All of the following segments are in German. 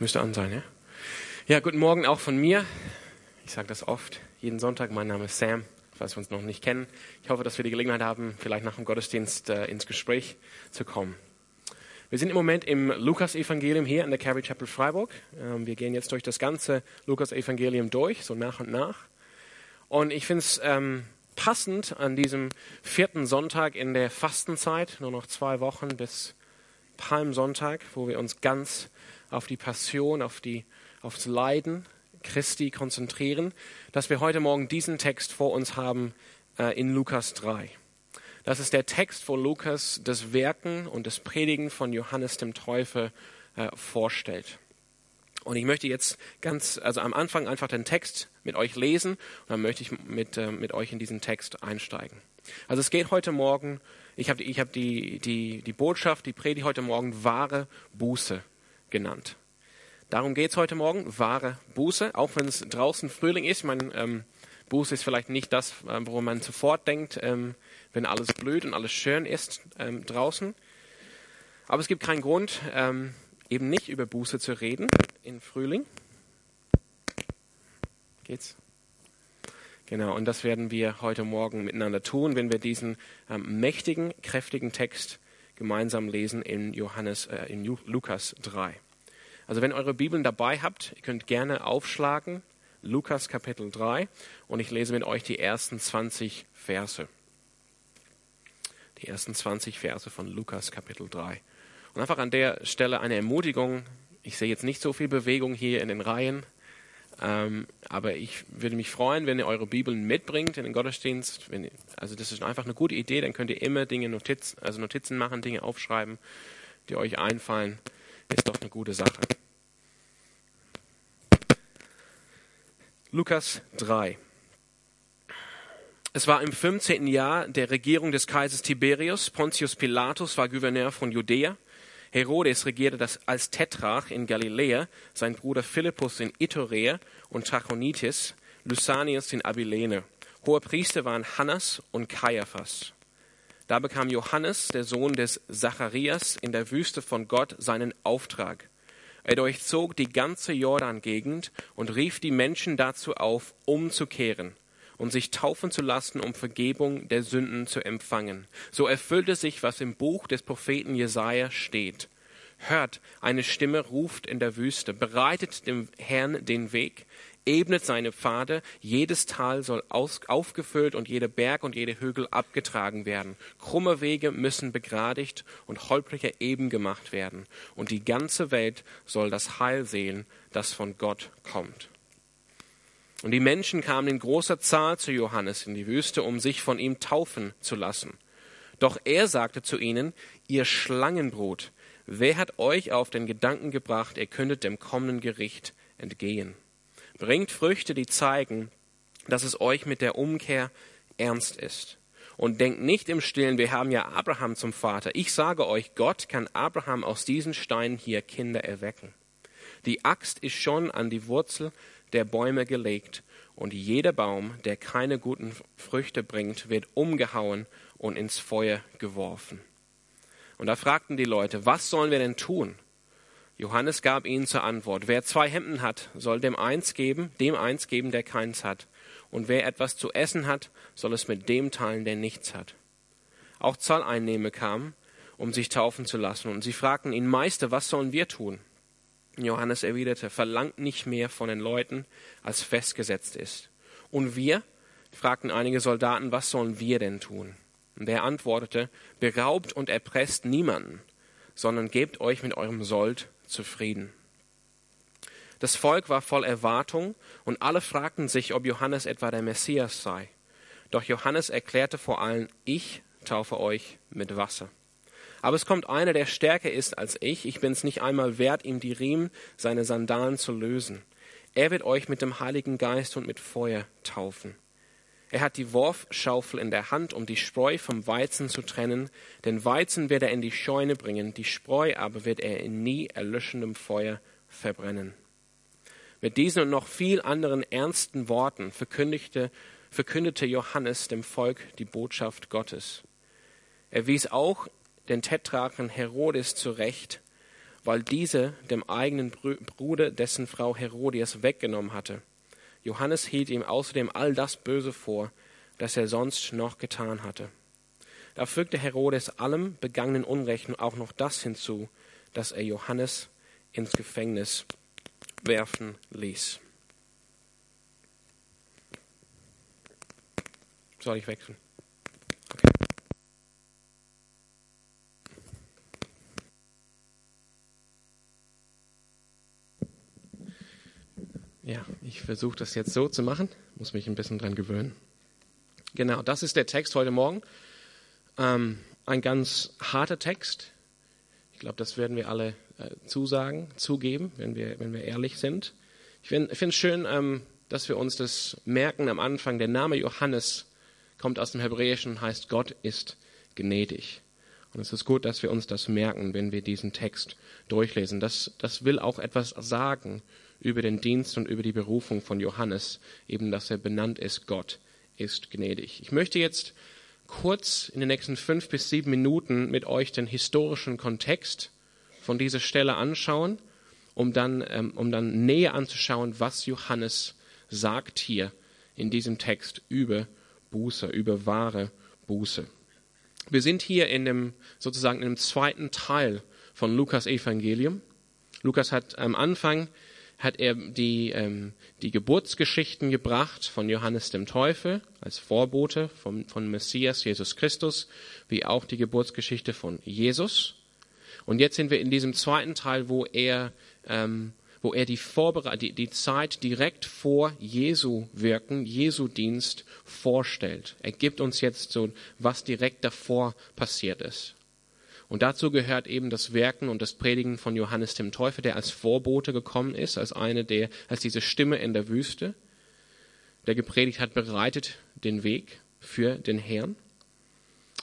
Müsste an sein, ja? Ja, guten Morgen auch von mir. Ich sage das oft, jeden Sonntag. Mein Name ist Sam, falls wir uns noch nicht kennen. Ich hoffe, dass wir die Gelegenheit haben, vielleicht nach dem Gottesdienst äh, ins Gespräch zu kommen. Wir sind im Moment im Lukas-Evangelium hier in der Calvary Chapel Freiburg. Ähm, wir gehen jetzt durch das ganze Lukas-Evangelium durch, so nach und nach. Und ich finde es ähm, passend an diesem vierten Sonntag in der Fastenzeit, nur noch zwei Wochen bis Palmsonntag, wo wir uns ganz auf die Passion, auf die, aufs Leiden Christi konzentrieren, dass wir heute Morgen diesen Text vor uns haben äh, in Lukas 3. Das ist der Text, wo Lukas das Werken und das Predigen von Johannes dem Täufer äh, vorstellt. Und ich möchte jetzt ganz, also am Anfang einfach den Text mit euch lesen und dann möchte ich mit, äh, mit euch in diesen Text einsteigen. Also es geht heute Morgen, ich habe ich hab die, die, die Botschaft, die Predigt heute Morgen wahre Buße genannt. Darum geht es heute Morgen, wahre Buße, auch wenn es draußen Frühling ist. Ich meine, ähm, Buße ist vielleicht nicht das, äh, worum man sofort denkt, ähm, wenn alles blüht und alles schön ist ähm, draußen. Aber es gibt keinen Grund, ähm, eben nicht über Buße zu reden in Frühling. Geht's? Genau, und das werden wir heute Morgen miteinander tun, wenn wir diesen ähm, mächtigen, kräftigen Text gemeinsam lesen in Johannes, äh, in Lukas 3. Also wenn eure Bibeln dabei habt, ihr könnt gerne aufschlagen, Lukas Kapitel 3, und ich lese mit euch die ersten 20 Verse. Die ersten 20 Verse von Lukas Kapitel 3. Und einfach an der Stelle eine Ermutigung. Ich sehe jetzt nicht so viel Bewegung hier in den Reihen. Ähm, aber ich würde mich freuen, wenn ihr eure Bibeln mitbringt in den Gottesdienst. Wenn, also das ist einfach eine gute Idee. Dann könnt ihr immer Dinge Notiz, also Notizen machen, Dinge aufschreiben, die euch einfallen. Ist doch eine gute Sache. Lukas 3. Es war im 15. Jahr der Regierung des Kaisers Tiberius. Pontius Pilatus war Gouverneur von Judäa. Herodes regierte das als Tetrarch in Galiläa, sein Bruder Philippus in Iturea und Trachonitis, Lysanias in Abilene. Hohe Priester waren Hannas und Kaiaphas. Da bekam Johannes, der Sohn des Zacharias, in der Wüste von Gott seinen Auftrag. Er durchzog die ganze Jordan-Gegend und rief die Menschen dazu auf, umzukehren und sich taufen zu lassen, um Vergebung der Sünden zu empfangen. So erfüllte sich, was im Buch des Propheten Jesaja steht. Hört, eine Stimme ruft in der Wüste, bereitet dem Herrn den Weg, ebnet seine Pfade, jedes Tal soll aus, aufgefüllt und jeder Berg und jede Hügel abgetragen werden. Krumme Wege müssen begradigt und holprige eben gemacht werden. Und die ganze Welt soll das Heil sehen, das von Gott kommt. Und die Menschen kamen in großer Zahl zu Johannes in die Wüste, um sich von ihm taufen zu lassen. Doch er sagte zu ihnen, ihr Schlangenbrot, wer hat euch auf den Gedanken gebracht, ihr könntet dem kommenden Gericht entgehen? Bringt Früchte, die zeigen, dass es euch mit der Umkehr ernst ist. Und denkt nicht im Stillen, wir haben ja Abraham zum Vater. Ich sage euch, Gott kann Abraham aus diesen Steinen hier Kinder erwecken. Die Axt ist schon an die Wurzel der Bäume gelegt, und jeder Baum, der keine guten Früchte bringt, wird umgehauen und ins Feuer geworfen. Und da fragten die Leute, was sollen wir denn tun? Johannes gab ihnen zur Antwort, wer zwei Hemden hat, soll dem eins geben, dem eins geben, der keins hat. Und wer etwas zu essen hat, soll es mit dem teilen, der nichts hat. Auch Zolleinnehmer kamen, um sich taufen zu lassen, und sie fragten ihn, Meister, was sollen wir tun? Johannes erwiderte, verlangt nicht mehr von den Leuten, als festgesetzt ist. Und wir? fragten einige Soldaten, was sollen wir denn tun? Und er antwortete, beraubt und erpresst niemanden, sondern gebt euch mit eurem Sold zufrieden. Das Volk war voll Erwartung und alle fragten sich, ob Johannes etwa der Messias sei. Doch Johannes erklärte vor allen, ich taufe euch mit Wasser. Aber es kommt einer, der stärker ist als ich. Ich bin es nicht einmal wert, ihm die Riemen seine Sandalen zu lösen. Er wird euch mit dem Heiligen Geist und mit Feuer taufen. Er hat die Worfschaufel in der Hand, um die Spreu vom Weizen zu trennen. Den Weizen wird er in die Scheune bringen, die Spreu aber wird er in nie erlöschendem Feuer verbrennen. Mit diesen und noch viel anderen ernsten Worten verkündigte, verkündete Johannes dem Volk die Botschaft Gottes. Er wies auch den Tetrarchen Herodes zurecht, weil diese dem eigenen Bruder dessen Frau Herodias weggenommen hatte. Johannes hielt ihm außerdem all das Böse vor, das er sonst noch getan hatte. Da fügte Herodes allem begangenen Unrechten auch noch das hinzu, dass er Johannes ins Gefängnis werfen ließ. Soll ich wechseln? Ja, ich versuche das jetzt so zu machen, muss mich ein bisschen dran gewöhnen. Genau, das ist der Text heute Morgen. Ähm, ein ganz harter Text. Ich glaube, das werden wir alle äh, zusagen, zugeben, wenn wir, wenn wir ehrlich sind. Ich finde es schön, ähm, dass wir uns das merken am Anfang. Der Name Johannes kommt aus dem Hebräischen heißt Gott ist gnädig. Und es ist gut, dass wir uns das merken, wenn wir diesen Text durchlesen. Das, das will auch etwas sagen über den Dienst und über die Berufung von Johannes, eben dass er benannt ist, Gott ist gnädig. Ich möchte jetzt kurz in den nächsten fünf bis sieben Minuten mit euch den historischen Kontext von dieser Stelle anschauen, um dann, ähm, um dann näher anzuschauen, was Johannes sagt hier in diesem Text über Buße, über wahre Buße. Wir sind hier in dem, sozusagen in dem zweiten Teil von Lukas Evangelium. Lukas hat am Anfang hat er die, ähm, die Geburtsgeschichten gebracht von Johannes dem Teufel als Vorbote von, von Messias Jesus Christus, wie auch die Geburtsgeschichte von Jesus. Und jetzt sind wir in diesem zweiten Teil, wo er, ähm, wo er die, Vorbere die, die Zeit direkt vor Jesu Wirken, Jesu Dienst vorstellt. Er gibt uns jetzt so, was direkt davor passiert ist. Und dazu gehört eben das Werken und das Predigen von Johannes dem Täufer, der als Vorbote gekommen ist, als eine der, als diese Stimme in der Wüste, der gepredigt hat, bereitet den Weg für den Herrn.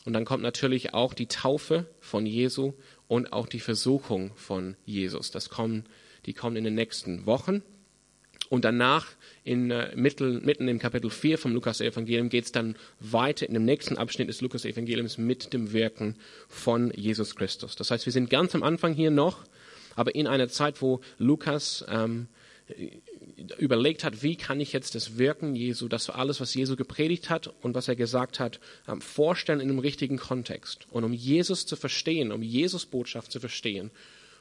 Und dann kommt natürlich auch die Taufe von Jesu und auch die Versuchung von Jesus. Das kommen, die kommen in den nächsten Wochen. Und danach in, äh, mittel, mitten im Kapitel 4 vom Lukas-Evangelium geht es dann weiter in dem nächsten Abschnitt des Lukas-Evangeliums mit dem Wirken von Jesus Christus. Das heißt, wir sind ganz am Anfang hier noch, aber in einer Zeit, wo Lukas ähm, überlegt hat, wie kann ich jetzt das Wirken Jesu, das alles, was Jesu gepredigt hat und was er gesagt hat, ähm, vorstellen in einem richtigen Kontext. Und um Jesus zu verstehen, um Jesus Botschaft zu verstehen,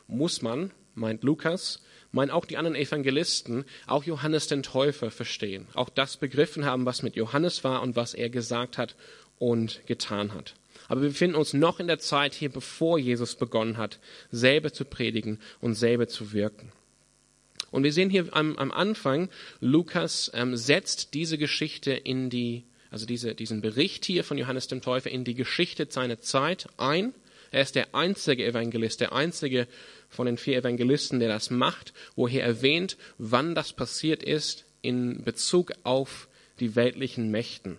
muss man, meint Lukas, meinen auch die anderen Evangelisten, auch Johannes den Täufer verstehen, auch das begriffen haben, was mit Johannes war und was er gesagt hat und getan hat. Aber wir befinden uns noch in der Zeit hier, bevor Jesus begonnen hat, selber zu predigen und selber zu wirken. Und wir sehen hier am, am Anfang, Lukas ähm, setzt diese Geschichte in die, also diese, diesen Bericht hier von Johannes dem Täufer in die Geschichte seiner Zeit ein. Er ist der einzige Evangelist, der einzige von den vier Evangelisten, der das macht, wo er erwähnt, wann das passiert ist in Bezug auf die weltlichen Mächten.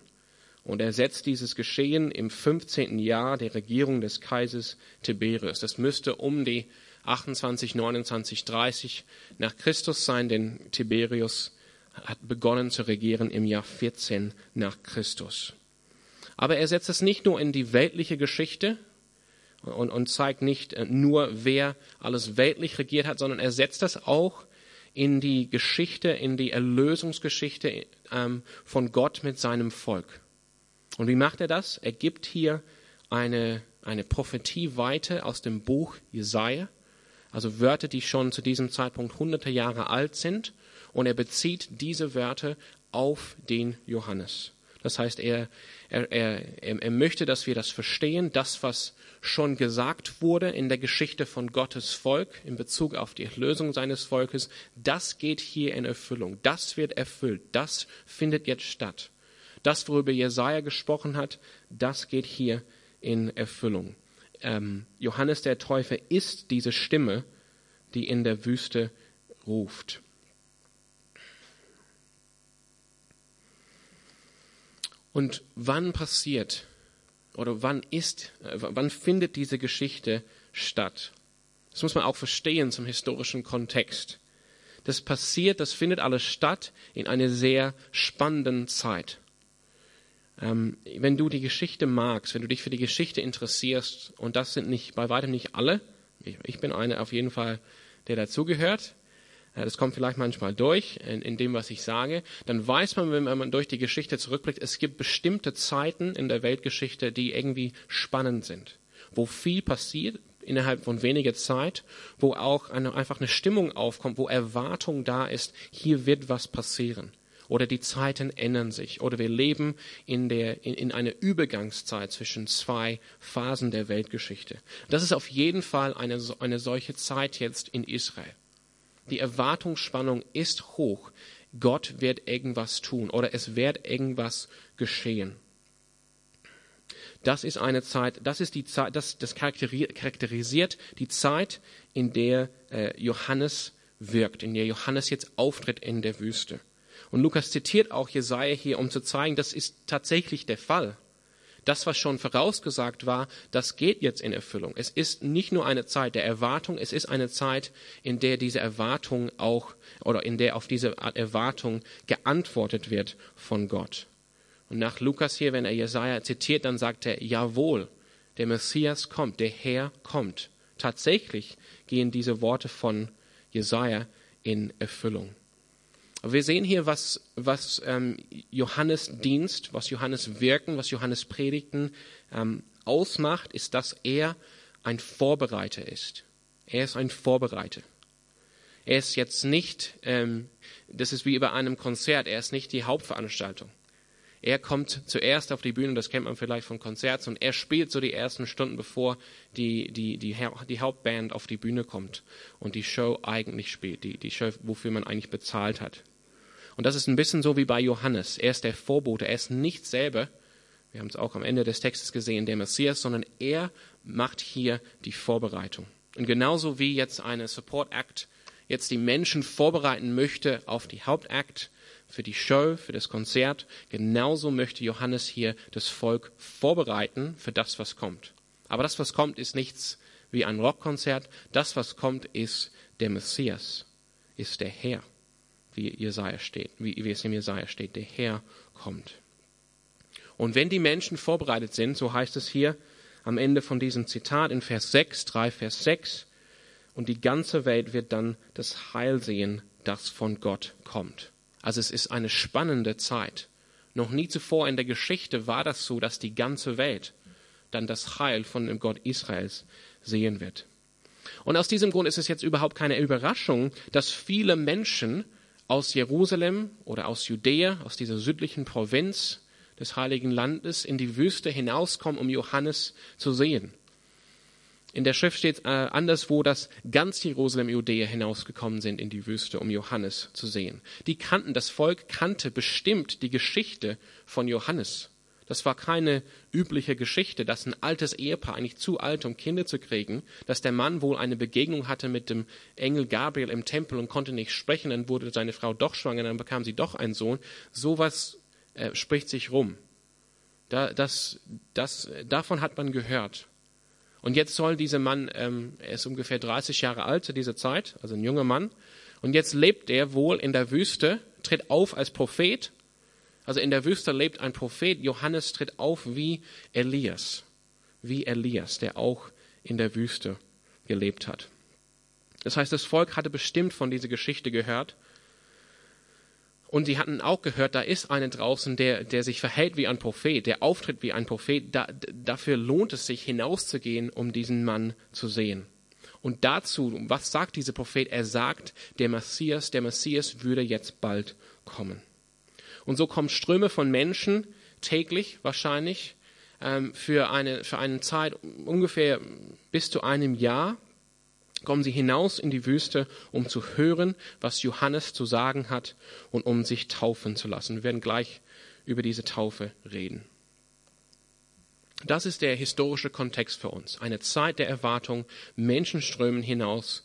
Und er setzt dieses Geschehen im 15. Jahr der Regierung des Kaisers Tiberius. Das müsste um die 28, 29, 30 nach Christus sein, denn Tiberius hat begonnen zu regieren im Jahr 14 nach Christus. Aber er setzt es nicht nur in die weltliche Geschichte, und, und zeigt nicht äh, nur, wer alles weltlich regiert hat, sondern er setzt das auch in die Geschichte, in die Erlösungsgeschichte ähm, von Gott mit seinem Volk. Und wie macht er das? Er gibt hier eine, eine Prophetie weiter aus dem Buch Jesaja, also Wörter, die schon zu diesem Zeitpunkt hunderte Jahre alt sind, und er bezieht diese Wörter auf den Johannes. Das heißt, er, er, er, er möchte, dass wir das verstehen, das, was schon gesagt wurde in der Geschichte von Gottes Volk in Bezug auf die Erlösung seines Volkes, das geht hier in Erfüllung. Das wird erfüllt. Das findet jetzt statt. Das, worüber Jesaja gesprochen hat, das geht hier in Erfüllung. Ähm, Johannes der Täufer ist diese Stimme, die in der Wüste ruft. Und wann passiert oder wann ist, äh, wann findet diese Geschichte statt? Das muss man auch verstehen zum historischen Kontext. Das passiert, das findet alles statt in einer sehr spannenden Zeit. Ähm, wenn du die Geschichte magst, wenn du dich für die Geschichte interessierst, und das sind nicht bei weitem nicht alle, Ich, ich bin einer auf jeden Fall, der dazugehört. Das kommt vielleicht manchmal durch in, in, dem, was ich sage. Dann weiß man, wenn man durch die Geschichte zurückblickt, es gibt bestimmte Zeiten in der Weltgeschichte, die irgendwie spannend sind, wo viel passiert innerhalb von weniger Zeit, wo auch eine, einfach eine Stimmung aufkommt, wo Erwartung da ist, hier wird was passieren oder die Zeiten ändern sich oder wir leben in, der, in, in einer Übergangszeit zwischen zwei Phasen der Weltgeschichte. Das ist auf jeden Fall eine, eine solche Zeit jetzt in Israel. Die Erwartungsspannung ist hoch. Gott wird irgendwas tun oder es wird irgendwas geschehen. Das ist eine Zeit, das ist die Zeit, das, das charakterisiert die Zeit, in der äh, Johannes wirkt, in der Johannes jetzt auftritt in der Wüste. Und Lukas zitiert auch Jesaja hier, um zu zeigen, das ist tatsächlich der Fall. Das, was schon vorausgesagt war, das geht jetzt in Erfüllung. Es ist nicht nur eine Zeit der Erwartung, es ist eine Zeit, in der diese Erwartung auch, oder in der auf diese Erwartung geantwortet wird von Gott. Und nach Lukas hier, wenn er Jesaja zitiert, dann sagt er, jawohl, der Messias kommt, der Herr kommt. Tatsächlich gehen diese Worte von Jesaja in Erfüllung. Wir sehen hier, was, was ähm, Johannes Dienst, was Johannes Wirken, was Johannes Predigten ähm, ausmacht, ist, dass er ein Vorbereiter ist. Er ist ein Vorbereiter. Er ist jetzt nicht, ähm, das ist wie bei einem Konzert, er ist nicht die Hauptveranstaltung. Er kommt zuerst auf die Bühne, das kennt man vielleicht von Konzerts, und er spielt so die ersten Stunden, bevor die, die, die, die Hauptband auf die Bühne kommt und die Show eigentlich spielt, die, die Show, wofür man eigentlich bezahlt hat. Und das ist ein bisschen so wie bei Johannes. Er ist der Vorbote, er ist nicht selber, wir haben es auch am Ende des Textes gesehen, der Messias, sondern er macht hier die Vorbereitung. Und genauso wie jetzt eine Support Act jetzt die Menschen vorbereiten möchte auf die Hauptakt, für die Show, für das Konzert, genauso möchte Johannes hier das Volk vorbereiten für das, was kommt. Aber das, was kommt, ist nichts wie ein Rockkonzert. Das, was kommt, ist der Messias, ist der Herr wie Jesaja steht, wie, wie es im Jesaja steht, der Herr kommt. Und wenn die Menschen vorbereitet sind, so heißt es hier am Ende von diesem Zitat in Vers 6, 3 Vers 6, und die ganze Welt wird dann das Heil sehen, das von Gott kommt. Also es ist eine spannende Zeit. Noch nie zuvor in der Geschichte war das so, dass die ganze Welt dann das Heil von dem Gott Israels sehen wird. Und aus diesem Grund ist es jetzt überhaupt keine Überraschung, dass viele Menschen aus Jerusalem oder aus Judäa, aus dieser südlichen Provinz des Heiligen Landes, in die Wüste hinauskommen, um Johannes zu sehen. In der Schrift steht äh, anderswo, dass ganz Jerusalem, Judäa hinausgekommen sind in die Wüste, um Johannes zu sehen. Die kannten, das Volk kannte bestimmt die Geschichte von Johannes. Das war keine übliche Geschichte, dass ein altes Ehepaar, eigentlich zu alt, um Kinder zu kriegen, dass der Mann wohl eine Begegnung hatte mit dem Engel Gabriel im Tempel und konnte nicht sprechen, dann wurde seine Frau doch schwanger, dann bekam sie doch einen Sohn. Sowas äh, spricht sich rum. Da, das, das, davon hat man gehört. Und jetzt soll dieser Mann, ähm, er ist ungefähr 30 Jahre alt zu dieser Zeit, also ein junger Mann, und jetzt lebt er wohl in der Wüste, tritt auf als Prophet also in der Wüste lebt ein Prophet. Johannes tritt auf wie Elias. Wie Elias, der auch in der Wüste gelebt hat. Das heißt, das Volk hatte bestimmt von dieser Geschichte gehört. Und sie hatten auch gehört, da ist einer draußen, der, der sich verhält wie ein Prophet, der auftritt wie ein Prophet. Da, dafür lohnt es sich, hinauszugehen, um diesen Mann zu sehen. Und dazu, was sagt dieser Prophet? Er sagt, der Messias, der Messias würde jetzt bald kommen. Und so kommen Ströme von Menschen täglich wahrscheinlich ähm, für, eine, für eine Zeit ungefähr bis zu einem Jahr kommen sie hinaus in die Wüste, um zu hören, was Johannes zu sagen hat und um sich taufen zu lassen. Wir werden gleich über diese Taufe reden. Das ist der historische Kontext für uns. Eine Zeit der Erwartung. Menschen strömen hinaus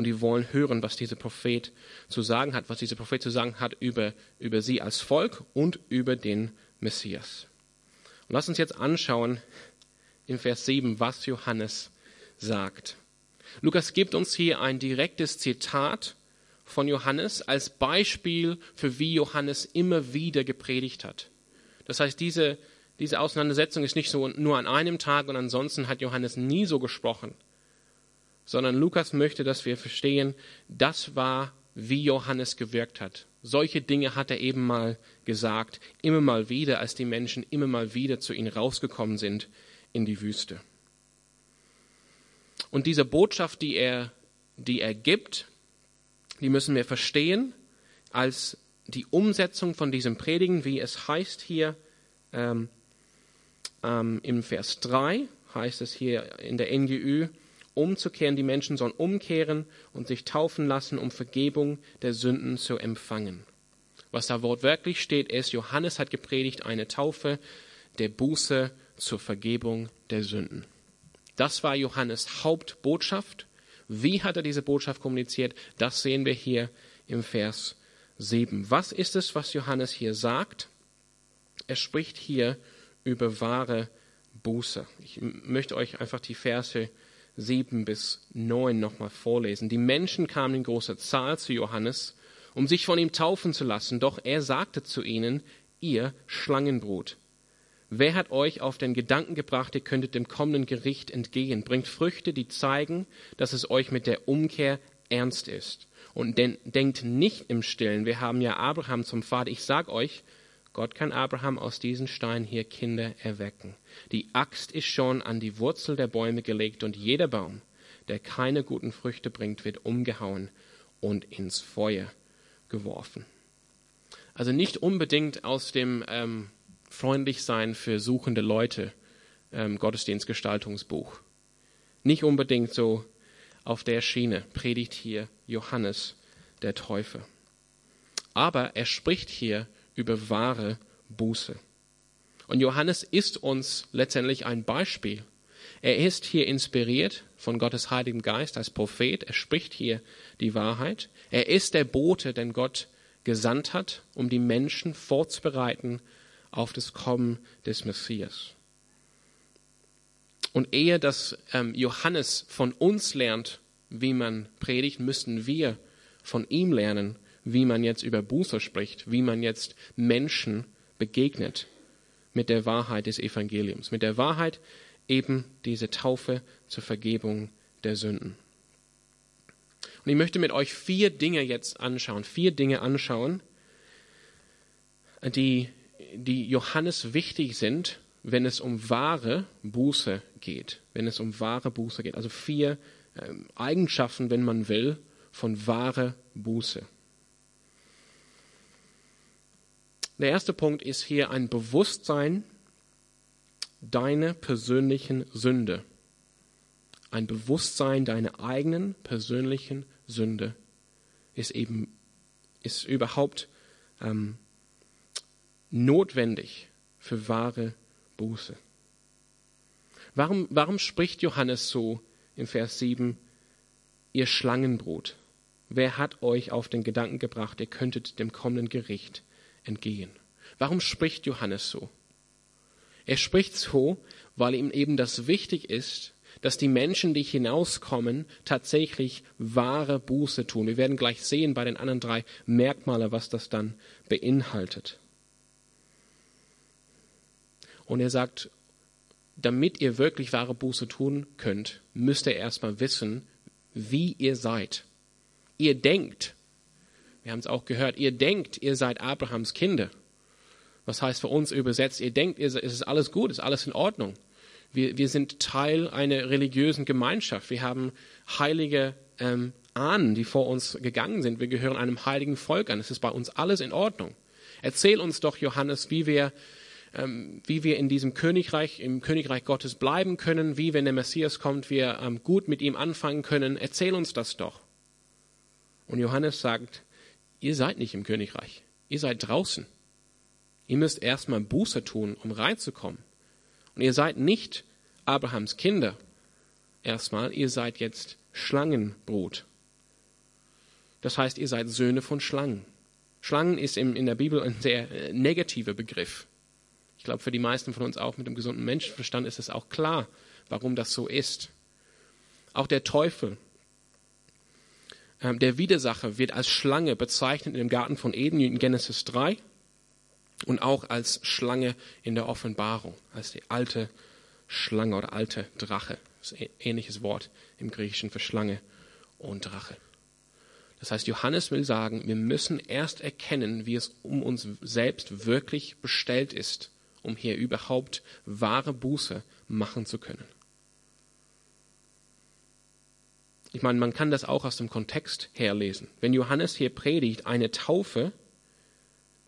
und die wollen hören, was dieser Prophet zu sagen hat, was dieser Prophet zu sagen hat über, über sie als Volk und über den Messias. Und lass uns jetzt anschauen in Vers 7, was Johannes sagt. Lukas gibt uns hier ein direktes Zitat von Johannes als Beispiel für wie Johannes immer wieder gepredigt hat. Das heißt, diese, diese Auseinandersetzung ist nicht so nur an einem Tag und ansonsten hat Johannes nie so gesprochen, sondern Lukas möchte, dass wir verstehen, das war, wie Johannes gewirkt hat. Solche Dinge hat er eben mal gesagt, immer mal wieder, als die Menschen immer mal wieder zu ihm rausgekommen sind in die Wüste. Und diese Botschaft, die er, die er gibt, die müssen wir verstehen als die Umsetzung von diesem Predigen, wie es heißt hier ähm, ähm, im Vers 3, heißt es hier in der NGÜ, umzukehren, die Menschen sollen umkehren und sich taufen lassen, um Vergebung der Sünden zu empfangen. Was da wortwörtlich steht, ist, Johannes hat gepredigt eine Taufe der Buße zur Vergebung der Sünden. Das war Johannes Hauptbotschaft. Wie hat er diese Botschaft kommuniziert? Das sehen wir hier im Vers 7. Was ist es, was Johannes hier sagt? Er spricht hier über wahre Buße. Ich möchte euch einfach die Verse 7 bis 9 nochmal vorlesen. Die Menschen kamen in großer Zahl zu Johannes, um sich von ihm taufen zu lassen, doch er sagte zu ihnen, ihr Schlangenbrut, wer hat euch auf den Gedanken gebracht, ihr könntet dem kommenden Gericht entgehen? Bringt Früchte, die zeigen, dass es euch mit der Umkehr ernst ist. Und denkt nicht im Stillen, wir haben ja Abraham zum Vater. Ich sag euch, Gott kann Abraham aus diesen Steinen hier Kinder erwecken. Die Axt ist schon an die Wurzel der Bäume gelegt und jeder Baum, der keine guten Früchte bringt, wird umgehauen und ins Feuer geworfen. Also nicht unbedingt aus dem ähm, Freundlichsein für suchende Leute ähm, Gottesdienstgestaltungsbuch. Nicht unbedingt so auf der Schiene predigt hier Johannes der Täufer. Aber er spricht hier über wahre Buße. Und Johannes ist uns letztendlich ein Beispiel. Er ist hier inspiriert von Gottes Heiligem Geist als Prophet. Er spricht hier die Wahrheit. Er ist der Bote, den Gott gesandt hat, um die Menschen vorzubereiten auf das Kommen des Messias. Und ehe dass ähm, Johannes von uns lernt, wie man predigt, müssten wir von ihm lernen, wie man jetzt über Buße spricht, wie man jetzt Menschen begegnet mit der Wahrheit des Evangeliums, mit der Wahrheit eben diese Taufe zur Vergebung der Sünden. Und ich möchte mit euch vier Dinge jetzt anschauen, vier Dinge anschauen, die, die Johannes wichtig sind, wenn es um wahre Buße geht. Wenn es um wahre Buße geht. Also vier ähm, Eigenschaften, wenn man will, von wahre Buße. Der erste Punkt ist hier ein Bewusstsein deiner persönlichen Sünde. Ein Bewusstsein deiner eigenen persönlichen Sünde ist eben ist überhaupt ähm, notwendig für wahre Buße. Warum, warum spricht Johannes so in Vers 7, ihr Schlangenbrot? Wer hat euch auf den Gedanken gebracht, ihr könntet dem kommenden Gericht entgehen. Warum spricht Johannes so? Er spricht so, weil ihm eben das wichtig ist, dass die Menschen, die hinauskommen, tatsächlich wahre Buße tun. Wir werden gleich sehen bei den anderen drei Merkmale, was das dann beinhaltet. Und er sagt, damit ihr wirklich wahre Buße tun könnt, müsst ihr erstmal wissen, wie ihr seid. Ihr denkt, wir haben es auch gehört, ihr denkt, ihr seid Abrahams Kinder. Was heißt für uns übersetzt, ihr denkt, es ist alles gut, es ist alles in Ordnung. Wir, wir sind Teil einer religiösen Gemeinschaft. Wir haben heilige ähm, Ahnen, die vor uns gegangen sind. Wir gehören einem heiligen Volk an. Es ist bei uns alles in Ordnung. Erzähl uns doch, Johannes, wie wir, ähm, wie wir in diesem Königreich, im Königreich Gottes bleiben können, wie, wenn der Messias kommt, wir ähm, gut mit ihm anfangen können. Erzähl uns das doch. Und Johannes sagt, ihr seid nicht im Königreich, ihr seid draußen. Ihr müsst erstmal Buße tun, um reinzukommen. Und ihr seid nicht Abrahams Kinder. Erstmal, ihr seid jetzt Schlangenbrot. Das heißt, ihr seid Söhne von Schlangen. Schlangen ist in der Bibel ein sehr äh, negativer Begriff. Ich glaube, für die meisten von uns auch mit dem gesunden Menschenverstand ist es auch klar, warum das so ist. Auch der Teufel der Widersacher wird als Schlange bezeichnet im Garten von Eden in Genesis 3 und auch als Schlange in der Offenbarung, als die alte Schlange oder alte Drache, Das ist ein ähnliches Wort im Griechischen für Schlange und Drache. Das heißt, Johannes will sagen, wir müssen erst erkennen, wie es um uns selbst wirklich bestellt ist, um hier überhaupt wahre Buße machen zu können. Ich meine, man kann das auch aus dem Kontext herlesen. Wenn Johannes hier predigt, eine Taufe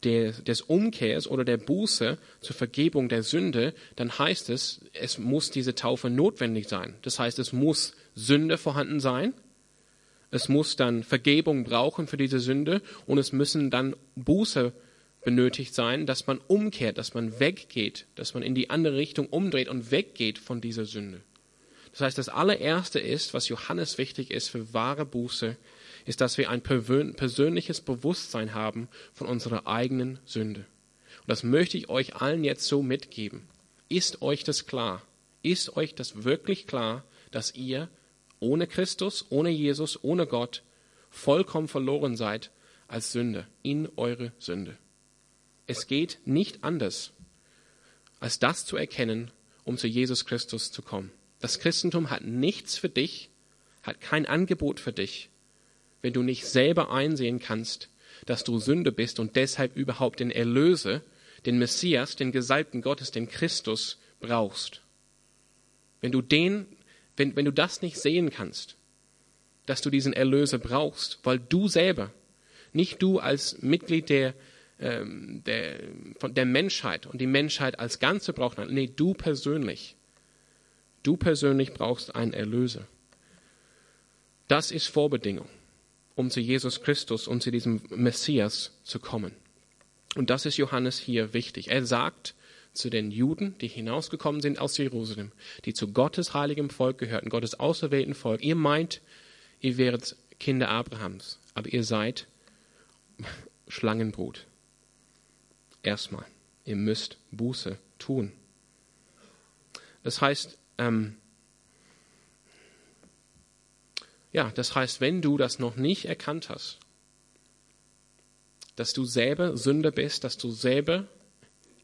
des Umkehrs oder der Buße zur Vergebung der Sünde, dann heißt es, es muss diese Taufe notwendig sein. Das heißt, es muss Sünde vorhanden sein es muss dann Vergebung brauchen für diese Sünde und es müssen dann Buße benötigt sein, dass man umkehrt, dass man weggeht, dass man in die andere Richtung umdreht und weggeht von dieser Sünde. Das heißt, das allererste ist, was Johannes wichtig ist für wahre Buße, ist, dass wir ein persönliches Bewusstsein haben von unserer eigenen Sünde. Und das möchte ich euch allen jetzt so mitgeben. Ist euch das klar? Ist euch das wirklich klar, dass ihr ohne Christus, ohne Jesus, ohne Gott vollkommen verloren seid als Sünde, in eure Sünde. Es geht nicht anders, als das zu erkennen, um zu Jesus Christus zu kommen. Das Christentum hat nichts für dich, hat kein Angebot für dich, wenn du nicht selber einsehen kannst, dass du Sünde bist und deshalb überhaupt den Erlöse, den Messias, den Gesalbten Gottes, den Christus brauchst. Wenn du den wenn, wenn du das nicht sehen kannst, dass du diesen Erlöser brauchst, weil du selber, nicht du als Mitglied der, ähm, der, von der Menschheit und die Menschheit als Ganze braucht, nee, du persönlich, du persönlich brauchst einen Erlöser. Das ist Vorbedingung, um zu Jesus Christus und zu diesem Messias zu kommen. Und das ist Johannes hier wichtig. Er sagt, zu den Juden, die hinausgekommen sind aus Jerusalem, die zu Gottes heiligem Volk gehörten, Gottes auserwählten Volk. Ihr meint, ihr wäret Kinder Abrahams, aber ihr seid Schlangenbrut. Erstmal, ihr müsst Buße tun. Das heißt, ähm, ja, das heißt, wenn du das noch nicht erkannt hast, dass du selber Sünder bist, dass du selber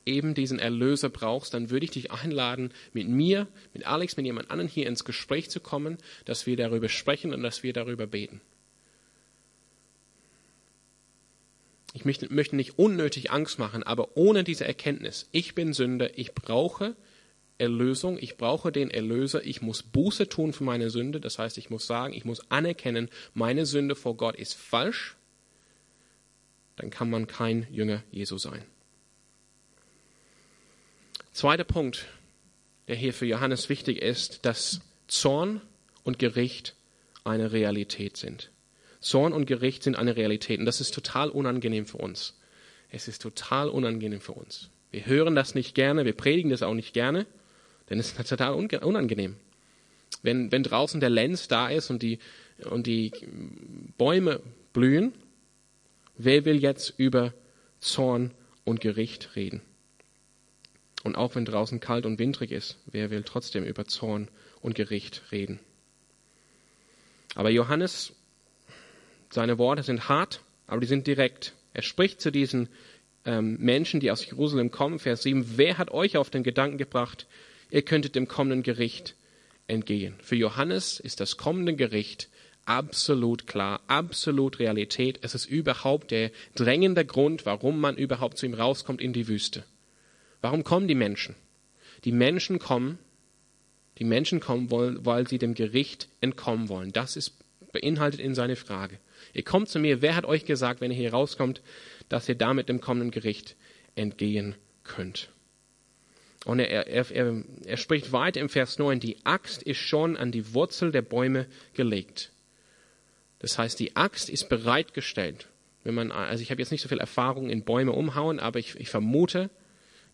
eben diesen Erlöser brauchst, dann würde ich dich einladen, mit mir, mit Alex, mit jemand anderem hier ins Gespräch zu kommen, dass wir darüber sprechen und dass wir darüber beten. Ich möchte, möchte nicht unnötig Angst machen, aber ohne diese Erkenntnis, ich bin Sünder, ich brauche Erlösung, ich brauche den Erlöser, ich muss Buße tun für meine Sünde, das heißt, ich muss sagen, ich muss anerkennen, meine Sünde vor Gott ist falsch, dann kann man kein Jünger Jesu sein. Zweiter Punkt, der hier für Johannes wichtig ist, dass Zorn und Gericht eine Realität sind. Zorn und Gericht sind eine Realität und das ist total unangenehm für uns. Es ist total unangenehm für uns. Wir hören das nicht gerne, wir predigen das auch nicht gerne, denn es ist total unangenehm. Wenn, wenn draußen der Lenz da ist und die, und die Bäume blühen, wer will jetzt über Zorn und Gericht reden? Und auch wenn draußen kalt und wintrig ist, wer will trotzdem über Zorn und Gericht reden? Aber Johannes, seine Worte sind hart, aber die sind direkt. Er spricht zu diesen ähm, Menschen, die aus Jerusalem kommen, Vers 7, wer hat euch auf den Gedanken gebracht, ihr könntet dem kommenden Gericht entgehen? Für Johannes ist das kommende Gericht absolut klar, absolut Realität. Es ist überhaupt der drängende Grund, warum man überhaupt zu ihm rauskommt in die Wüste. Warum kommen die Menschen? Die Menschen kommen, die Menschen kommen, weil sie dem Gericht entkommen wollen. Das ist beinhaltet in seine Frage. Ihr kommt zu mir, wer hat euch gesagt, wenn ihr hier rauskommt, dass ihr damit dem kommenden Gericht entgehen könnt? Und er, er, er, er spricht weiter im Vers 9, die Axt ist schon an die Wurzel der Bäume gelegt. Das heißt, die Axt ist bereitgestellt. Wenn man, also ich habe jetzt nicht so viel Erfahrung in Bäume umhauen, aber ich, ich vermute,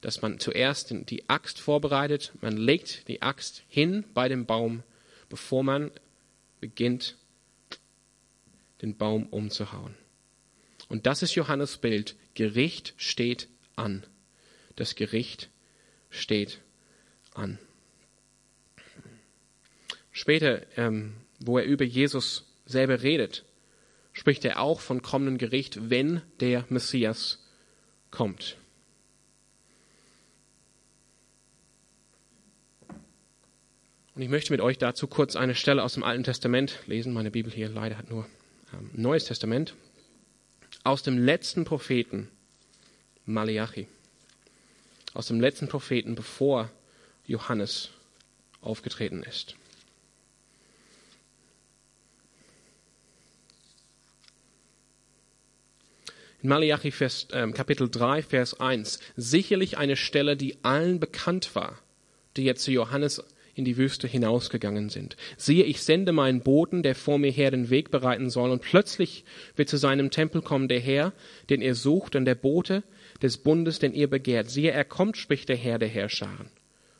dass man zuerst die Axt vorbereitet. Man legt die Axt hin bei dem Baum, bevor man beginnt, den Baum umzuhauen. Und das ist Johannes Bild. Gericht steht an. Das Gericht steht an. Später, ähm, wo er über Jesus selber redet, spricht er auch von kommendem Gericht, wenn der Messias kommt. Und ich möchte mit euch dazu kurz eine Stelle aus dem Alten Testament lesen. Meine Bibel hier leider hat nur ähm, Neues Testament. Aus dem letzten Propheten Malachi. Aus dem letzten Propheten, bevor Johannes aufgetreten ist. In Malachi Vers, äh, Kapitel 3, Vers 1. Sicherlich eine Stelle, die allen bekannt war, die jetzt zu Johannes in die Wüste hinausgegangen sind. Siehe, ich sende meinen Boten, der vor mir her den Weg bereiten soll, und plötzlich wird zu seinem Tempel kommen der Herr, den ihr sucht, und der Bote des Bundes, den ihr begehrt. Siehe, er kommt, spricht der Herr der Herrscharen.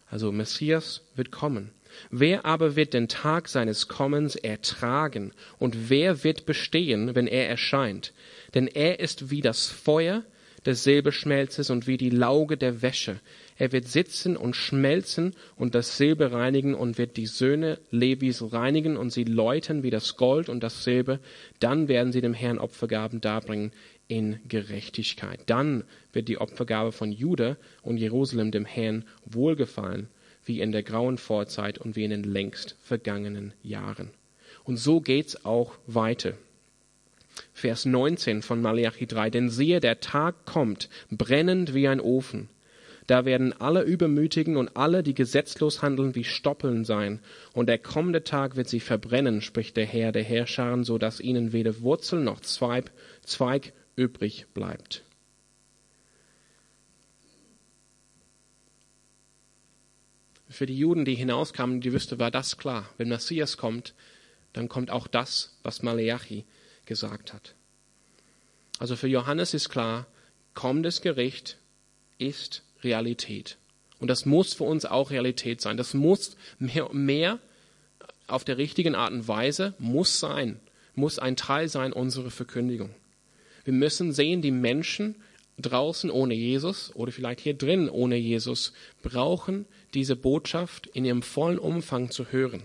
Also Messias wird kommen. Wer aber wird den Tag seines Kommens ertragen? Und wer wird bestehen, wenn er erscheint? Denn er ist wie das Feuer des Silberschmelzes und wie die Lauge der Wäsche. Er wird sitzen und schmelzen und das Silber reinigen und wird die Söhne Levis reinigen und sie läuten wie das Gold und das Silber. Dann werden sie dem Herrn Opfergaben darbringen in Gerechtigkeit. Dann wird die Opfergabe von Juda und Jerusalem dem Herrn wohlgefallen, wie in der grauen Vorzeit und wie in den längst vergangenen Jahren. Und so geht's auch weiter. Vers 19 von Malachi 3. Denn siehe, der Tag kommt, brennend wie ein Ofen. Da werden alle Übermütigen und alle, die gesetzlos handeln, wie Stoppeln sein. Und der kommende Tag wird sie verbrennen, spricht der Herr der Herrscher, so dass ihnen weder Wurzel noch Zweig, Zweig übrig bleibt. Für die Juden, die hinauskamen, die wüsste, war das klar. Wenn Messias kommt, dann kommt auch das, was Malachi gesagt hat. Also für Johannes ist klar, kommendes Gericht ist Realität. Und das muss für uns auch Realität sein. Das muss mehr, mehr auf der richtigen Art und Weise, muss sein, muss ein Teil sein unserer Verkündigung. Wir müssen sehen, die Menschen draußen ohne Jesus oder vielleicht hier drin ohne Jesus brauchen diese Botschaft in ihrem vollen Umfang zu hören.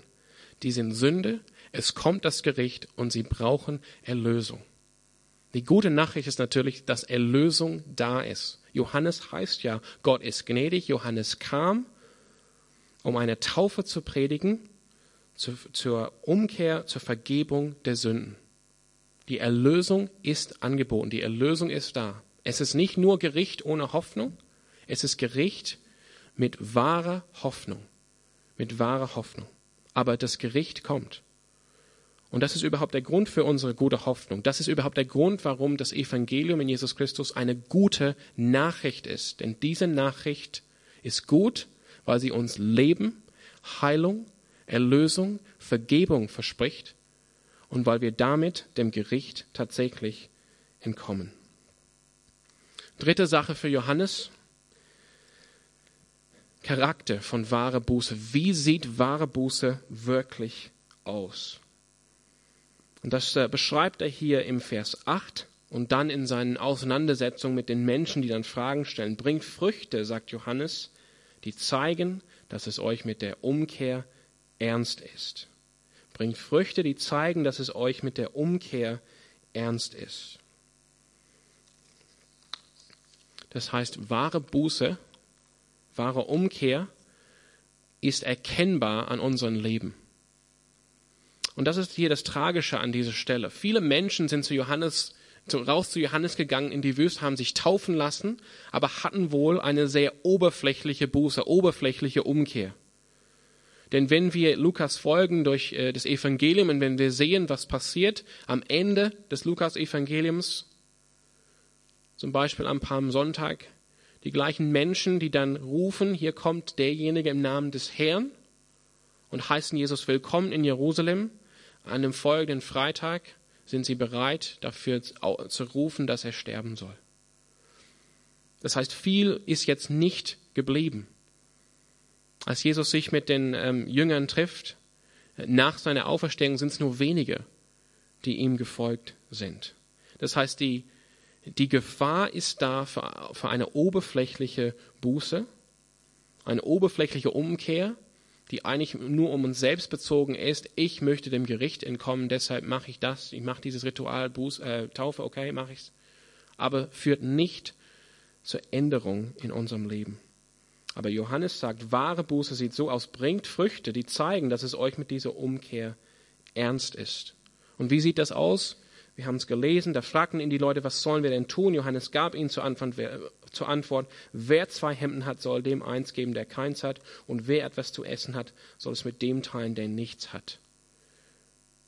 Die sind Sünde, es kommt das Gericht und sie brauchen Erlösung. Die gute Nachricht ist natürlich, dass Erlösung da ist. Johannes heißt ja, Gott ist gnädig. Johannes kam, um eine Taufe zu predigen, zu, zur Umkehr, zur Vergebung der Sünden. Die Erlösung ist angeboten, die Erlösung ist da. Es ist nicht nur Gericht ohne Hoffnung, es ist Gericht mit wahrer Hoffnung, mit wahrer Hoffnung. Aber das Gericht kommt. Und das ist überhaupt der Grund für unsere gute Hoffnung. Das ist überhaupt der Grund, warum das Evangelium in Jesus Christus eine gute Nachricht ist. Denn diese Nachricht ist gut, weil sie uns Leben, Heilung, Erlösung, Vergebung verspricht und weil wir damit dem Gericht tatsächlich entkommen. Dritte Sache für Johannes. Charakter von wahrer Buße. Wie sieht wahre Buße wirklich aus? Und das äh, beschreibt er hier im Vers 8 und dann in seinen Auseinandersetzungen mit den Menschen, die dann Fragen stellen. Bringt Früchte, sagt Johannes, die zeigen, dass es euch mit der Umkehr ernst ist. Bringt Früchte, die zeigen, dass es euch mit der Umkehr ernst ist. Das heißt, wahre Buße, wahre Umkehr ist erkennbar an unserem Leben. Und das ist hier das Tragische an dieser Stelle. Viele Menschen sind zu Johannes, raus zu Johannes gegangen in die Wüste, haben sich taufen lassen, aber hatten wohl eine sehr oberflächliche Buße, oberflächliche Umkehr. Denn wenn wir Lukas folgen durch äh, das Evangelium und wenn wir sehen, was passiert am Ende des Lukas-Evangeliums, zum Beispiel am Palmsonntag, die gleichen Menschen, die dann rufen, hier kommt derjenige im Namen des Herrn und heißen Jesus willkommen in Jerusalem, an dem folgenden Freitag sind sie bereit, dafür zu rufen, dass er sterben soll. Das heißt, viel ist jetzt nicht geblieben. Als Jesus sich mit den ähm, Jüngern trifft, nach seiner Auferstehung sind es nur wenige, die ihm gefolgt sind. Das heißt, die, die Gefahr ist da für, für eine oberflächliche Buße, eine oberflächliche Umkehr, die eigentlich nur um uns selbst bezogen ist. Ich möchte dem Gericht entkommen, deshalb mache ich das. Ich mache dieses Ritual, Buß, äh, Taufe, okay, mache ich's. Aber führt nicht zur Änderung in unserem Leben. Aber Johannes sagt, wahre Buße sieht so aus, bringt Früchte, die zeigen, dass es euch mit dieser Umkehr ernst ist. Und wie sieht das aus? Wir haben es gelesen, da fragten ihn die Leute, was sollen wir denn tun? Johannes gab ihnen zur Antwort, wer, zur Antwort, wer zwei Hemden hat, soll dem eins geben, der keins hat, und wer etwas zu essen hat, soll es mit dem teilen, der nichts hat.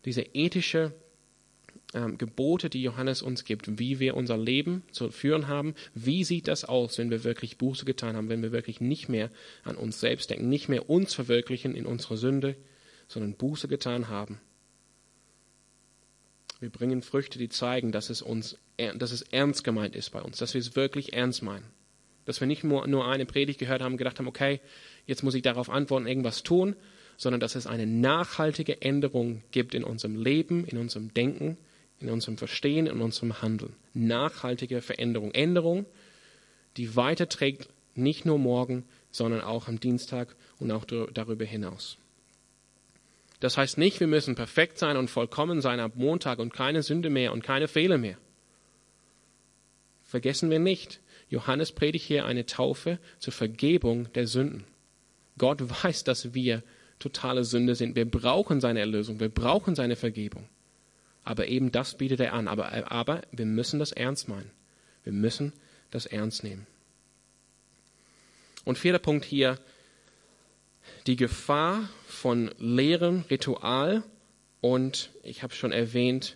Diese ethische ähm, Gebote, die Johannes uns gibt, wie wir unser Leben zu führen haben. Wie sieht das aus, wenn wir wirklich Buße getan haben, wenn wir wirklich nicht mehr an uns selbst denken, nicht mehr uns verwirklichen in unserer Sünde, sondern Buße getan haben? Wir bringen Früchte, die zeigen, dass es uns, dass es ernst gemeint ist bei uns, dass wir es wirklich ernst meinen. Dass wir nicht nur, nur eine Predigt gehört haben gedacht haben, okay, jetzt muss ich darauf antworten, irgendwas tun, sondern dass es eine nachhaltige Änderung gibt in unserem Leben, in unserem Denken, in unserem Verstehen, in unserem Handeln. Nachhaltige Veränderung. Änderung, die weiterträgt nicht nur morgen, sondern auch am Dienstag und auch darüber hinaus. Das heißt nicht, wir müssen perfekt sein und vollkommen sein ab Montag und keine Sünde mehr und keine Fehler mehr. Vergessen wir nicht, Johannes predigt hier eine Taufe zur Vergebung der Sünden. Gott weiß, dass wir totale Sünde sind. Wir brauchen seine Erlösung, wir brauchen seine Vergebung. Aber eben das bietet er an. Aber, aber wir müssen das ernst meinen. Wir müssen das ernst nehmen. Und vierter Punkt hier, die Gefahr von leerem Ritual und, ich habe schon erwähnt,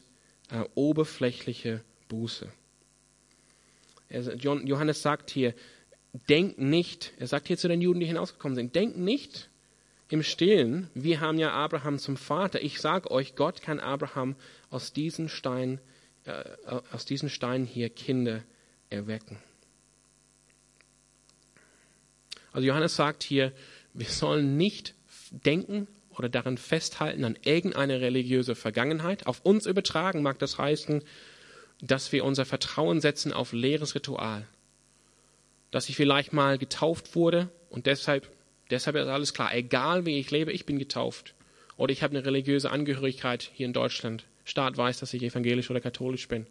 äh, oberflächliche Buße. Johannes sagt hier, denkt nicht, er sagt hier zu den Juden, die hinausgekommen sind, denkt nicht im Stillen, wir haben ja Abraham zum Vater. Ich sage euch, Gott kann Abraham aus diesen Steinen, äh, aus diesen Steinen hier Kinder erwecken. Also Johannes sagt hier, wir sollen nicht denken oder daran festhalten an irgendeine religiöse Vergangenheit. Auf uns übertragen mag das heißen, dass wir unser Vertrauen setzen auf leeres Ritual. Dass ich vielleicht mal getauft wurde und deshalb Deshalb ist alles klar. Egal wie ich lebe, ich bin getauft. Oder ich habe eine religiöse Angehörigkeit hier in Deutschland. Staat weiß, dass ich evangelisch oder katholisch bin.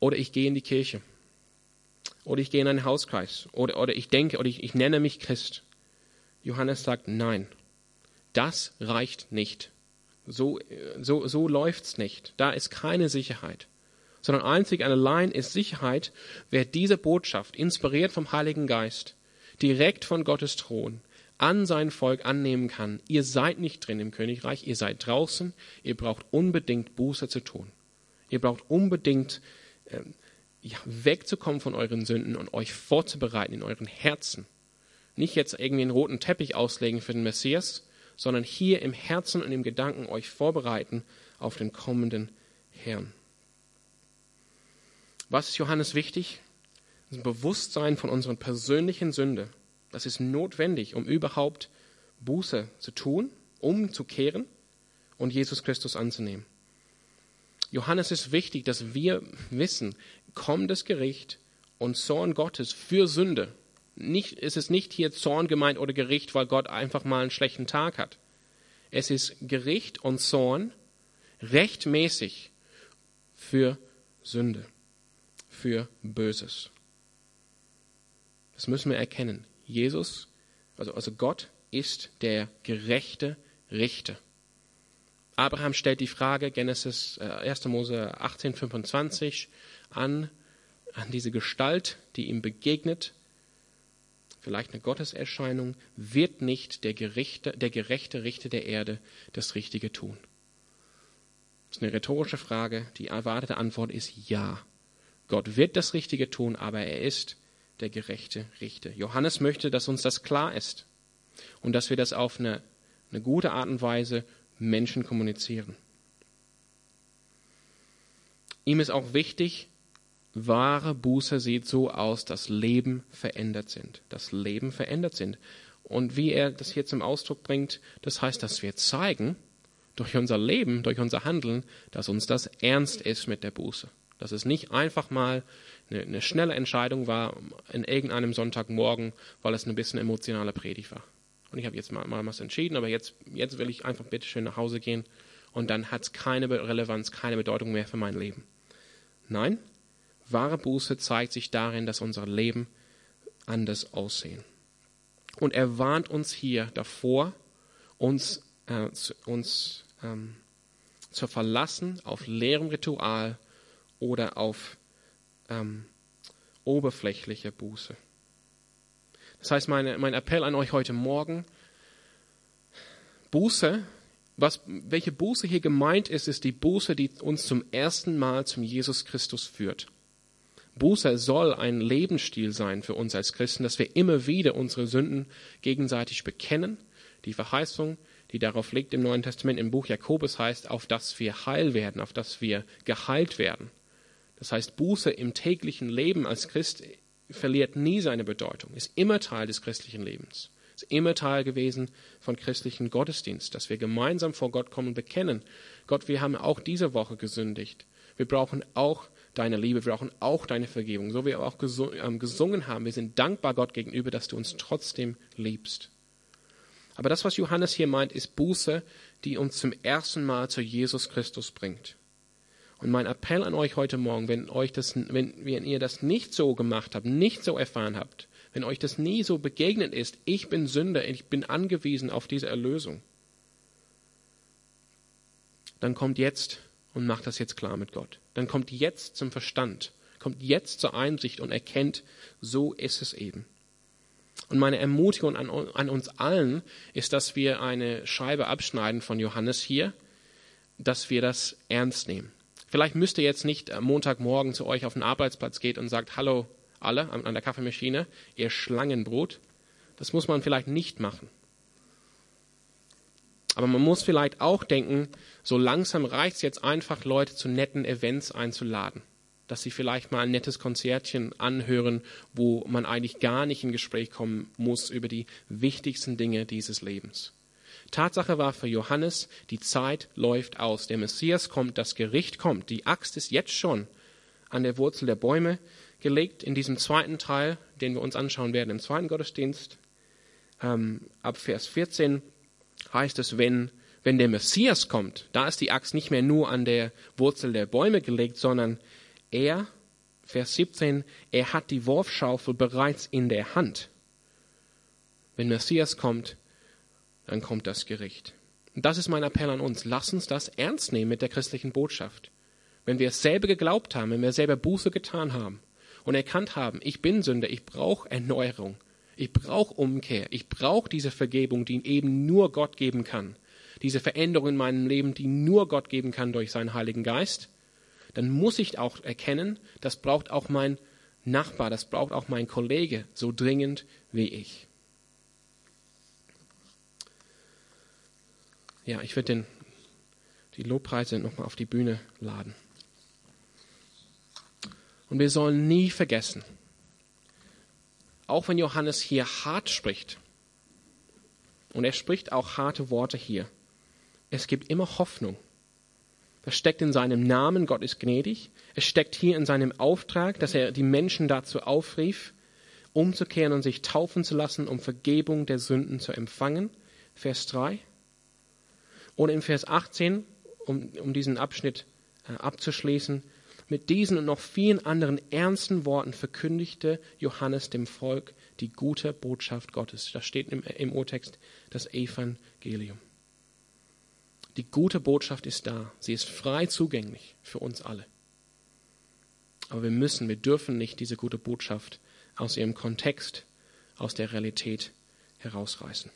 Oder ich gehe in die Kirche. Oder ich gehe in einen Hauskreis. Oder, oder ich denke, oder ich, ich nenne mich Christ. Johannes sagt, nein, das reicht nicht. So, so, so läuft's nicht. Da ist keine Sicherheit. Sondern einzig und allein ist Sicherheit, wer diese Botschaft, inspiriert vom Heiligen Geist, direkt von Gottes Thron an sein Volk annehmen kann. Ihr seid nicht drin im Königreich, ihr seid draußen, ihr braucht unbedingt Buße zu tun. Ihr braucht unbedingt äh, ja, wegzukommen von euren Sünden und euch vorzubereiten in euren Herzen. Nicht jetzt irgendwie einen roten Teppich auslegen für den Messias, sondern hier im Herzen und im Gedanken euch vorbereiten auf den kommenden Herrn. Was ist Johannes wichtig? Das Bewusstsein von unserer persönlichen Sünde, das ist notwendig, um überhaupt Buße zu tun, umzukehren und Jesus Christus anzunehmen. Johannes ist wichtig, dass wir wissen, kommt das Gericht und Zorn Gottes für Sünde. Nicht, es ist nicht hier Zorn gemeint oder Gericht, weil Gott einfach mal einen schlechten Tag hat. Es ist Gericht und Zorn rechtmäßig für Sünde, für Böses. Das müssen wir erkennen. Jesus, also, also Gott ist der gerechte Richter. Abraham stellt die Frage, Genesis äh, 1. Mose 18, 25, an, an diese Gestalt, die ihm begegnet, vielleicht eine Gotteserscheinung, wird nicht der, Gerichte, der gerechte Richter der Erde das Richtige tun? Das ist eine rhetorische Frage. Die erwartete Antwort ist ja. Gott wird das Richtige tun, aber er ist der gerechte Richter. Johannes möchte, dass uns das klar ist und dass wir das auf eine, eine gute Art und Weise Menschen kommunizieren. Ihm ist auch wichtig, wahre Buße sieht so aus, dass Leben verändert sind. Das Leben verändert sind. Und wie er das hier zum Ausdruck bringt, das heißt, dass wir zeigen, durch unser Leben, durch unser Handeln, dass uns das ernst ist mit der Buße. Dass es nicht einfach mal eine, eine schnelle Entscheidung war in irgendeinem Sonntagmorgen, weil es ein bisschen emotionale Predigt war. Und ich habe jetzt mal, mal was entschieden, aber jetzt, jetzt will ich einfach bitte schön nach Hause gehen und dann hat es keine Relevanz, keine Bedeutung mehr für mein Leben. Nein, wahre Buße zeigt sich darin, dass unser Leben anders aussehen. Und er warnt uns hier davor, uns, äh, zu, uns ähm, zu verlassen auf leerem Ritual oder auf ähm, oberflächliche Buße. Das heißt, meine, mein Appell an euch heute Morgen, Buße, was, welche Buße hier gemeint ist, ist die Buße, die uns zum ersten Mal zum Jesus Christus führt. Buße soll ein Lebensstil sein für uns als Christen, dass wir immer wieder unsere Sünden gegenseitig bekennen. Die Verheißung, die darauf liegt im Neuen Testament, im Buch Jakobus heißt, auf dass wir heil werden, auf dass wir geheilt werden. Das heißt, Buße im täglichen Leben als Christ verliert nie seine Bedeutung, ist immer Teil des christlichen Lebens, ist immer Teil gewesen von christlichen Gottesdienst, dass wir gemeinsam vor Gott kommen und bekennen, Gott, wir haben auch diese Woche gesündigt. Wir brauchen auch deine Liebe, wir brauchen auch deine Vergebung. So wie wir auch ähm, gesungen haben, wir sind dankbar Gott gegenüber, dass du uns trotzdem liebst. Aber das, was Johannes hier meint, ist Buße, die uns zum ersten Mal zu Jesus Christus bringt. Und mein Appell an euch heute Morgen, wenn, euch das, wenn, wenn ihr das nicht so gemacht habt, nicht so erfahren habt, wenn euch das nie so begegnet ist, ich bin Sünder, ich bin angewiesen auf diese Erlösung, dann kommt jetzt und macht das jetzt klar mit Gott. Dann kommt jetzt zum Verstand, kommt jetzt zur Einsicht und erkennt, so ist es eben. Und meine Ermutigung an, an uns allen ist, dass wir eine Scheibe abschneiden von Johannes hier, dass wir das ernst nehmen. Vielleicht müsst ihr jetzt nicht am Montagmorgen zu euch auf den Arbeitsplatz gehen und sagt, hallo alle an der Kaffeemaschine, ihr Schlangenbrot. Das muss man vielleicht nicht machen. Aber man muss vielleicht auch denken, so langsam reicht es jetzt einfach, Leute zu netten Events einzuladen. Dass sie vielleicht mal ein nettes Konzertchen anhören, wo man eigentlich gar nicht in Gespräch kommen muss über die wichtigsten Dinge dieses Lebens. Tatsache war für Johannes, die Zeit läuft aus. Der Messias kommt, das Gericht kommt. Die Axt ist jetzt schon an der Wurzel der Bäume gelegt. In diesem zweiten Teil, den wir uns anschauen werden im zweiten Gottesdienst, ähm, ab Vers 14 heißt es, wenn, wenn der Messias kommt, da ist die Axt nicht mehr nur an der Wurzel der Bäume gelegt, sondern er, Vers 17, er hat die Wurfschaufel bereits in der Hand. Wenn Messias kommt, dann kommt das Gericht. Und das ist mein Appell an uns. Lass uns das ernst nehmen mit der christlichen Botschaft. Wenn wir es selber geglaubt haben, wenn wir selber Buße getan haben und erkannt haben, ich bin Sünder, ich brauche Erneuerung, ich brauche Umkehr, ich brauche diese Vergebung, die eben nur Gott geben kann, diese Veränderung in meinem Leben, die nur Gott geben kann durch seinen Heiligen Geist, dann muss ich auch erkennen, das braucht auch mein Nachbar, das braucht auch mein Kollege so dringend wie ich. Ja, ich würde die Lobpreise nochmal auf die Bühne laden. Und wir sollen nie vergessen, auch wenn Johannes hier hart spricht, und er spricht auch harte Worte hier, es gibt immer Hoffnung. Das steckt in seinem Namen, Gott ist gnädig. Es steckt hier in seinem Auftrag, dass er die Menschen dazu aufrief, umzukehren und sich taufen zu lassen, um Vergebung der Sünden zu empfangen. Vers 3. Und in Vers 18, um, um diesen Abschnitt äh, abzuschließen, mit diesen und noch vielen anderen ernsten Worten verkündigte Johannes dem Volk die gute Botschaft Gottes. Das steht im, im Urtext das Evangelium. Die gute Botschaft ist da. Sie ist frei zugänglich für uns alle. Aber wir müssen, wir dürfen nicht diese gute Botschaft aus ihrem Kontext, aus der Realität herausreißen.